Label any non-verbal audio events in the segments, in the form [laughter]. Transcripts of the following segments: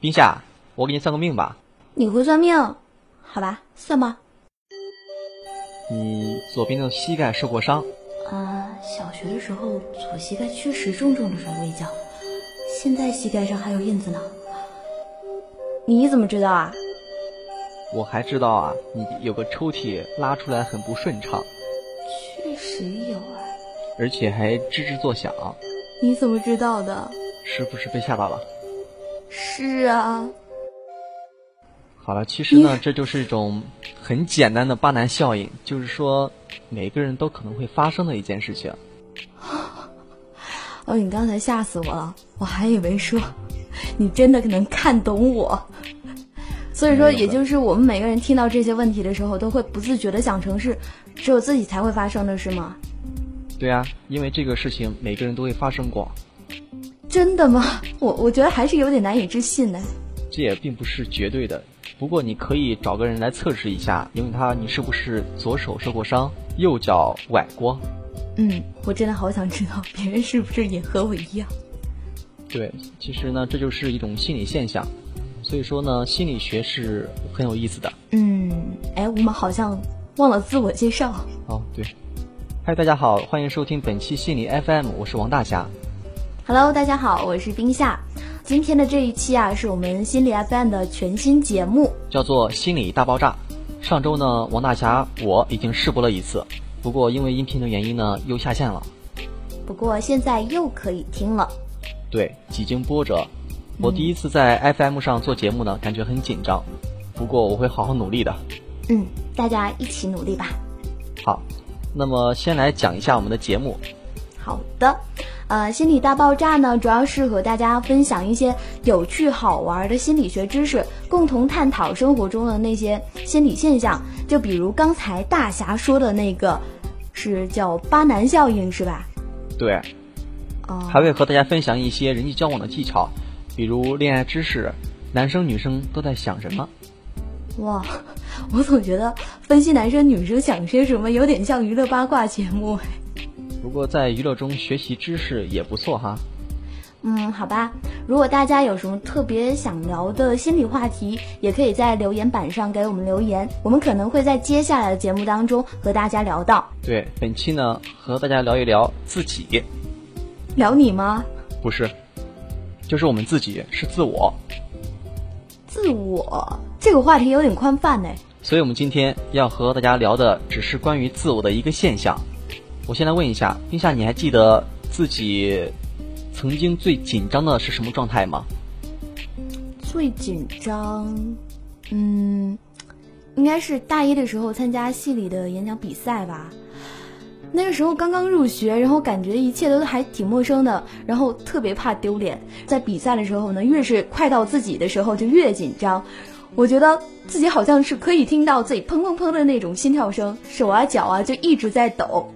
冰夏，我给你算个命吧。你会算命？好吧，算吧。你左边的膝盖受过伤。啊，小学的时候左膝盖确实重重的摔过一跤，现在膝盖上还有印子呢。你怎么知道啊？我还知道啊，你有个抽屉拉出来很不顺畅。确实有啊。而且还吱吱作响。你怎么知道的？是不是被吓到了？是啊。好了，其实呢，这就是一种很简单的巴南效应，就是说每个人都可能会发生的一件事情。哦，你刚才吓死我了，我还以为说你真的能看懂我。所以说，也就是我们每个人听到这些问题的时候，都会不自觉的想成是只有自己才会发生的，是吗？对啊，因为这个事情每个人都会发生过。真的吗？我我觉得还是有点难以置信呢。这也并不是绝对的，不过你可以找个人来测试一下，因为他你是不是左手受过伤，右脚崴过？嗯，我真的好想知道别人是不是也和我一样。对，其实呢，这就是一种心理现象，所以说呢，心理学是很有意思的。嗯，哎，我们好像忘了自我介绍。哦，对。嗨，大家好，欢迎收听本期心理 FM，我是王大侠。Hello，大家好，我是冰夏。今天的这一期啊，是我们心理 FM 的全新节目，叫做心理大爆炸。上周呢，王大侠我已经试播了一次，不过因为音频的原因呢，又下线了。不过现在又可以听了。对，几经波折，我第一次在 FM 上做节目呢，感觉很紧张。不过我会好好努力的。嗯，大家一起努力吧。好。那么，先来讲一下我们的节目。好的，呃，心理大爆炸呢，主要是和大家分享一些有趣好玩的心理学知识，共同探讨生活中的那些心理现象。就比如刚才大侠说的那个，是叫巴南效应，是吧？对。哦。还会和大家分享一些人际交往的技巧，比如恋爱知识，男生女生都在想什么。哇。[laughs] 我总觉得分析男生女生想些什么有点像娱乐八卦节目。不过在娱乐中学习知识也不错哈。嗯，好吧。如果大家有什么特别想聊的心理话题，也可以在留言板上给我们留言，我们可能会在接下来的节目当中和大家聊到。对，本期呢和大家聊一聊自己。聊你吗？不是，就是我们自己，是自我。自我这个话题有点宽泛呢。所以，我们今天要和大家聊的只是关于自我的一个现象。我先来问一下，冰夏，你还记得自己曾经最紧张的是什么状态吗？最紧张，嗯，应该是大一的时候参加系里的演讲比赛吧。那个时候刚刚入学，然后感觉一切都还挺陌生的，然后特别怕丢脸。在比赛的时候呢，越是快到自己的时候就越紧张。我觉得自己好像是可以听到自己砰砰砰的那种心跳声，手啊脚啊就一直在抖，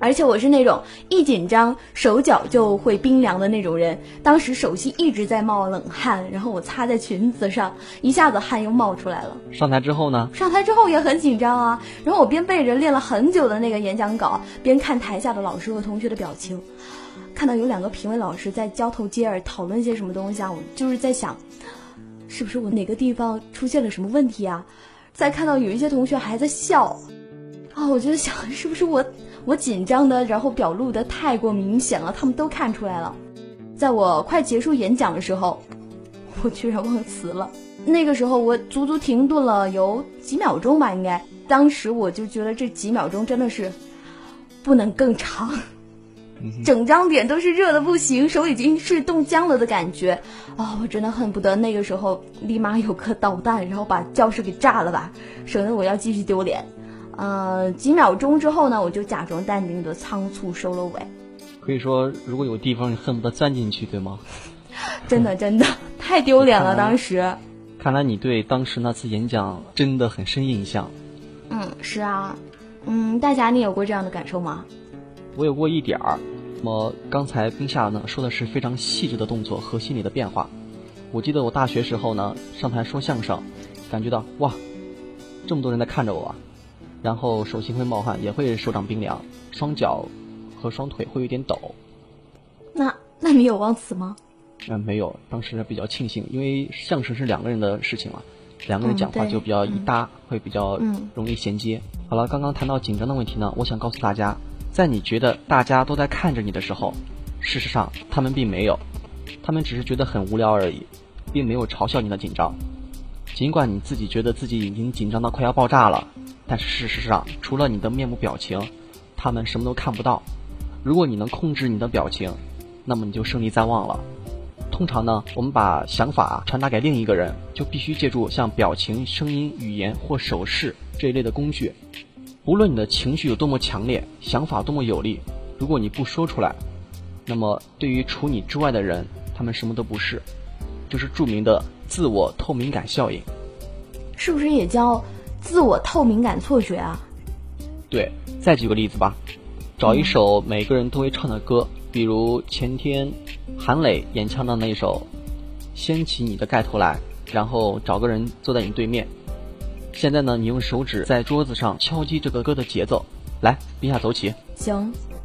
而且我是那种一紧张手脚就会冰凉的那种人。当时手心一直在冒冷汗，然后我擦在裙子上，一下子汗又冒出来了。上台之后呢？上台之后也很紧张啊，然后我边背着练了很久的那个演讲稿，边看台下的老师和同学的表情，看到有两个评委老师在交头接耳讨论些什么东西啊，我就是在想。是不是我哪个地方出现了什么问题啊？再看到有一些同学还在笑，啊，我就想是不是我我紧张的，然后表露的太过明显了，他们都看出来了。在我快结束演讲的时候，[laughs] 我居然忘词了。那个时候我足足停顿了有几秒钟吧，应该。当时我就觉得这几秒钟真的是不能更长。整张脸都是热的不行，手已经是冻僵了的感觉，啊，我真的恨不得那个时候立马有颗导弹，然后把教室给炸了吧，省得我要继续丢脸。呃，几秒钟之后呢，我就假装淡定的仓促收了尾。可以说，如果有地方你恨不得钻进去，对吗？真的真的太丢脸了，当时。看来你对当时那次演讲真的很深印象。嗯，是啊。嗯，大侠，你有过这样的感受吗？我有过一点儿，那么刚才冰夏呢说的是非常细致的动作和心理的变化。我记得我大学时候呢上台说相声，感觉到哇，这么多人在看着我，然后手心会冒汗，也会手掌冰凉，双脚和双腿会有点抖。那那你有忘词吗？嗯，没有，当时比较庆幸，因为相声是两个人的事情嘛，两个人讲话就比较一搭，会比较容易衔接。好了，刚刚谈到紧张的问题呢，我想告诉大家，在你觉得大家都在看着你的时候，事实上他们并没有，他们只是觉得很无聊而已，并没有嘲笑你的紧张。尽管你自己觉得自己已经紧张到快要爆炸了，但是事实上，除了你的面部表情，他们什么都看不到。如果你能控制你的表情，那么你就胜利在望了。通常呢，我们把想法传达给另一个人，就必须借助像表情、声音、语言或手势这一类的工具。无论你的情绪有多么强烈，想法多么有力，如果你不说出来，那么对于除你之外的人，他们什么都不是。就是著名的自我透明感效应，是不是也叫自我透明感错觉啊？对，再举个例子吧，找一首每个人都会唱的歌。比如前天韩磊演唱的那首《掀起你的盖头来》，然后找个人坐在你对面。现在呢，你用手指在桌子上敲击这个歌的节奏，来，陛下走起。行。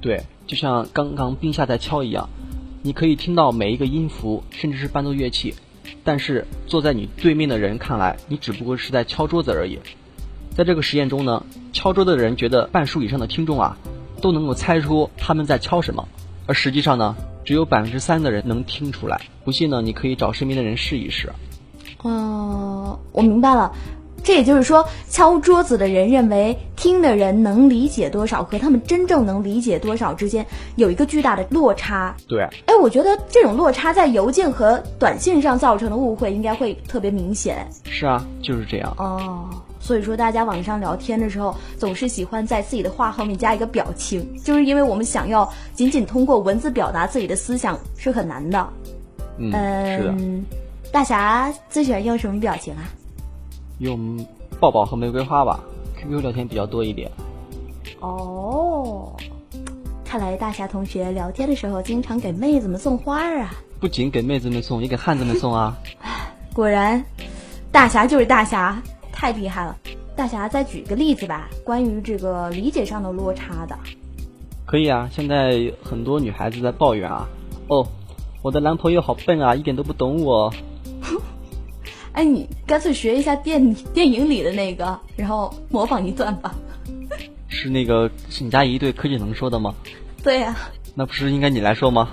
对，就像刚刚冰下在敲一样，你可以听到每一个音符，甚至是伴奏乐器。但是坐在你对面的人看来，你只不过是在敲桌子而已。在这个实验中呢，敲桌的人觉得半数以上的听众啊。都能够猜出他们在敲什么，而实际上呢，只有百分之三的人能听出来。不信呢，你可以找身边的人试一试。哦，我明白了，这也就是说，敲桌子的人认为听的人能理解多少和他们真正能理解多少之间有一个巨大的落差。对，哎，我觉得这种落差在邮件和短信上造成的误会应该会特别明显。是啊，就是这样。哦。所以说，大家网上聊天的时候，总是喜欢在自己的话后面加一个表情，就是因为我们想要仅仅通过文字表达自己的思想是很难的。嗯，是的。大侠最喜欢用什么表情啊？用抱抱和玫瑰花吧。QQ 聊天比较多一点。哦，看来大侠同学聊天的时候经常给妹子们送花啊。不仅给妹子们送，也给汉子们送啊。[laughs] 果然，大侠就是大侠。太厉害了，大侠再举个例子吧，关于这个理解上的落差的。可以啊，现在很多女孩子在抱怨啊，哦，我的男朋友好笨啊，一点都不懂我。哎，你干脆学一下电电影里的那个，然后模仿一段吧。[laughs] 是那个沈佳宜对柯震腾说的吗？对呀。那不是应该你来说吗？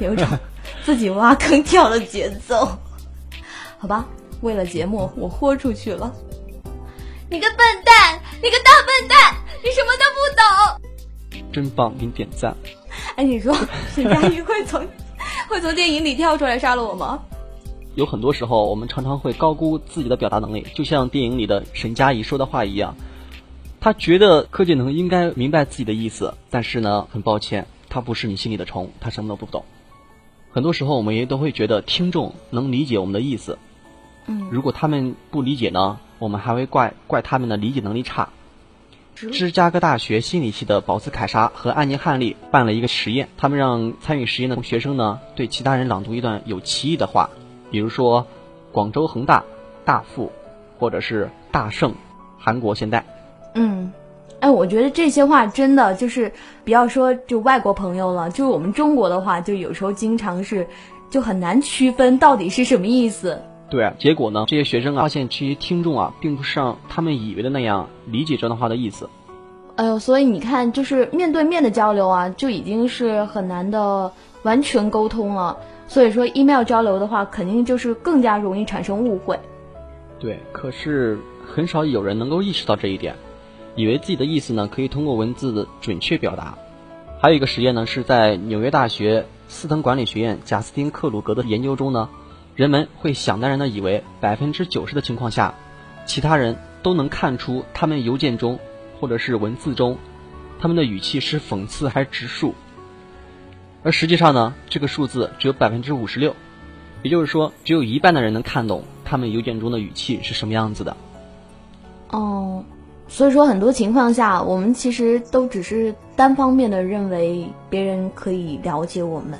有种 [laughs] 自己挖坑跳的节奏，好吧。为了节目，我豁出去了。你个笨蛋，你个大笨蛋，你什么都不懂。真棒，给你点赞。哎，你说沈佳宜会从会从电影里跳出来杀了我吗？有很多时候，我们常常会高估自己的表达能力，就像电影里的沈佳宜说的话一样。他觉得柯建能应该明白自己的意思，但是呢，很抱歉，他不是你心里的虫，他什么都不懂。很多时候，我们也都会觉得听众能理解我们的意思。嗯如果他们不理解呢，我们还会怪怪他们的理解能力差。芝加哥大学心理系的保斯凯莎和安妮汉利办了一个实验，他们让参与实验的学生呢对其他人朗读一段有歧义的话，比如说广州恒大、大富，或者是大圣、韩国现代。嗯，哎，我觉得这些话真的就是不要说就外国朋友了，就是我们中国的话，就有时候经常是就很难区分到底是什么意思。对，结果呢？这些学生啊，发现这些听众啊，并不是像他们以为的那样理解这段话的意思。哎呦，所以你看，就是面对面的交流啊，就已经是很难的完全沟通了。所以说，email 交流的话，肯定就是更加容易产生误会。对，可是很少有人能够意识到这一点，以为自己的意思呢可以通过文字准确表达。还有一个实验呢，是在纽约大学斯腾管理学院贾斯汀克鲁格的研究中呢。人们会想当然的以为，百分之九十的情况下，其他人都能看出他们邮件中或者是文字中，他们的语气是讽刺还是直述。而实际上呢，这个数字只有百分之五十六，也就是说，只有一半的人能看懂他们邮件中的语气是什么样子的。哦，所以说很多情况下，我们其实都只是单方面的认为别人可以了解我们。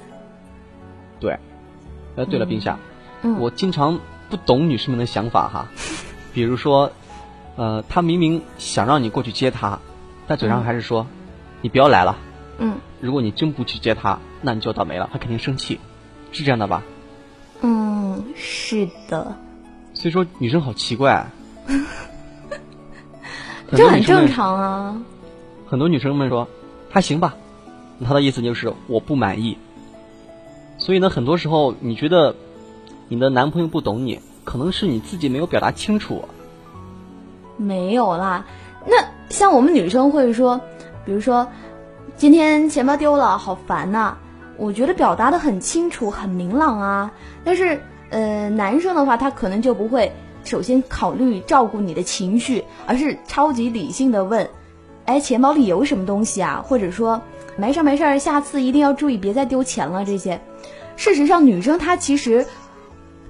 对，呃，对了，冰夏，嗯我经常不懂女士们的想法哈，[laughs] 比如说，呃，她明明想让你过去接她，但嘴上还是说，你不要来了。嗯如果你真不去接他，那你就倒霉了，他肯定生气，是这样的吧？嗯，是的，所以说女生好奇怪，[laughs] 这很正。常啊。很多女生们说还行吧，她的意思就是我不满意。所以呢，很多时候你觉得你的男朋友不懂你，可能是你自己没有表达清楚。没有啦，那像我们女生会说，比如说今天钱包丢了，好烦呐、我觉得表达的很清楚、很明朗啊。但是呃，男生的话，他可能就不会首先考虑照顾你的情绪，而是超级理性的问：“哎，钱包里有什么东西啊？”或者说：“没事儿没事儿，下次一定要注意，别再丢钱了。”这些，事实上，女生她其实。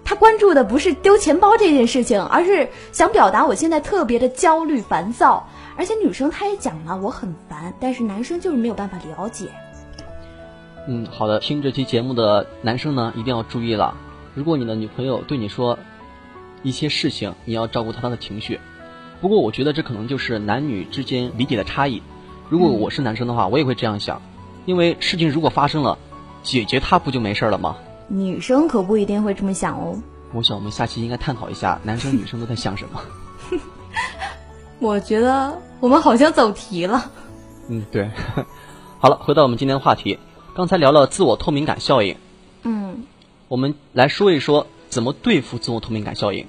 他关注的不是丢钱包这件事情，而是想表达我现在特别的焦虑、烦躁。而且女生她也讲了我很烦，但是男生就是没有办法了解。嗯，好的，听这期节目的男生呢，一定要注意了。如果你的女朋友对你说一些事情，你要照顾她的情绪。不过，我觉得这可能就是男女之间理解的差异。如果我是男生的话，我也会这样想，因为事情如果发生了，解决它不就没事了吗？女生可不一定会这么想哦。我想我们下期应该探讨一下男生女生都在想什么。[laughs] 我觉得我们好像走题了。嗯，对。[laughs] 好了，回到我们今天的话题，刚才聊了自我透明感效应，嗯我们来说一说怎么对付自我透明感效应。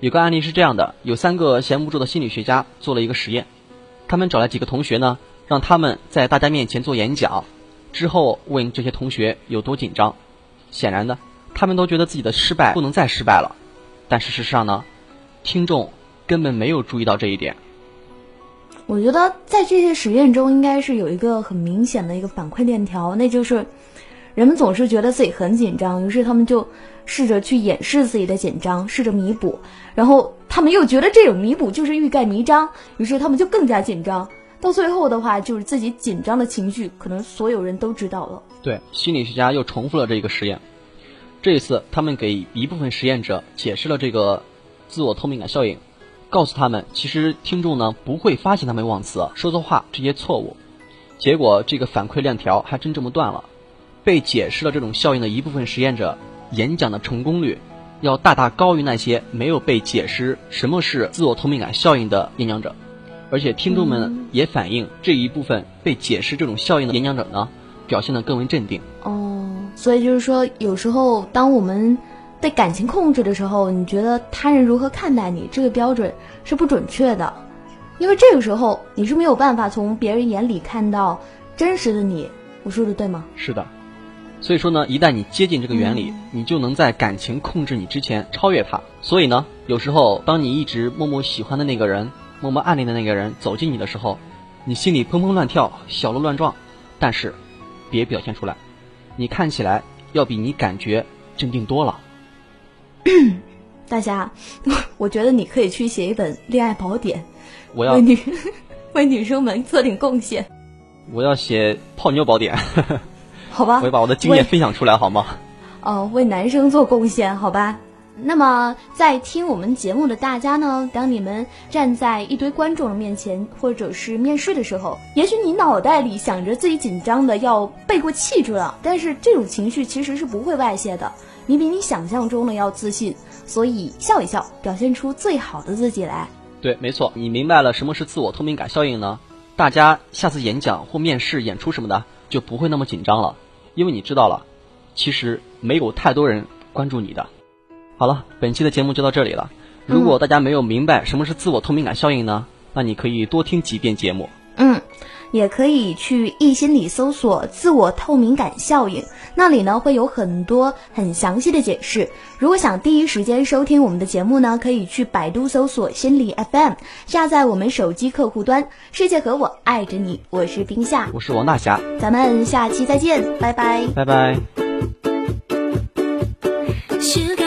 有个案例是这样的：有三个闲不住的心理学家做了一个实验，他们找来几个同学呢，让他们在大家面前做演讲，之后问这些同学有多紧张。显然的，他们都觉得自己的失败不能再失败了，但事实上呢，听众根本没有注意到这一点。我觉得在这些实验中，应该是有一个很明显的一个反馈链条，那就是人们总是觉得自己很紧张，于是他们就试着去掩饰自己的紧张，试着弥补，然后他们又觉得这种弥补就是欲盖弥彰，于是他们就更加紧张。到最后的话，就是自己紧张的情绪，可能所有人都知道了。对，心理学家又重复了这个实验。这一次，他们给一部分实验者解释了这个自我透明感效应，告诉他们，其实听众呢不会发现他们忘词、说错话这些错误。结果，这个反馈链条还真这么断了。被解释了这种效应的一部分实验者，演讲的成功率要大大高于那些没有被解释什么是自我透明感效应的演讲者。而且，听众们也反映，这一部分被解释这种效应的演讲者呢，表现得更为镇定。哦，所以就是说，有时候当我们被感情控制的时候，你觉得他人如何看待你，这个标准是不准确的，因为这个时候你是没有办法从别人眼里看到真实的你。我说的对吗？是的，所以说呢，一旦你接近这个原理，你就能在感情控制你之前超越它。所以呢，有时候当你一直默默喜欢的那个人，默默暗恋的那个人走近你的时候，你心里砰砰乱跳，小鹿乱撞，但是别表现出来，你看起来要比你感觉镇定多了。大侠，[laughs] 我觉得你可以去写一本恋爱宝典，我要为女 [laughs] 为女生们做点贡献，我要写泡妞宝典，好吧？[laughs] 我要把我的经验分享出来，好吗？哦，为男生做贡献，好吧？那么，在听我们节目的大家呢，当你们站在一堆观众的面前，或者是面试的时候，也许你脑袋里想着自己紧张的要背过气去了，但是这种情绪其实是不会外泄的，你比你想象中的要自信，所以笑一笑，表现出最好的自己来。对，没错，你明白了什么是自我透明感效应呢？大家下次演讲或面试、演出什么的就不会那么紧张了，因为你知道了，其实没有太多人关注你的。好了，本期的节目就到这里了。如果大家没有明白什么是自我透明感效应呢，那你可以多听几遍节目。嗯，也可以去易心理搜索“自我透明感效应”，那里呢会有很多很详细的解释。如果想第一时间收听我们的节目呢，可以去百度搜索“心理 FM”，下载我们手机客户端。世界和我爱着你，我是冰夏，我是王大侠，咱们下期再见，拜拜，拜拜。Sugar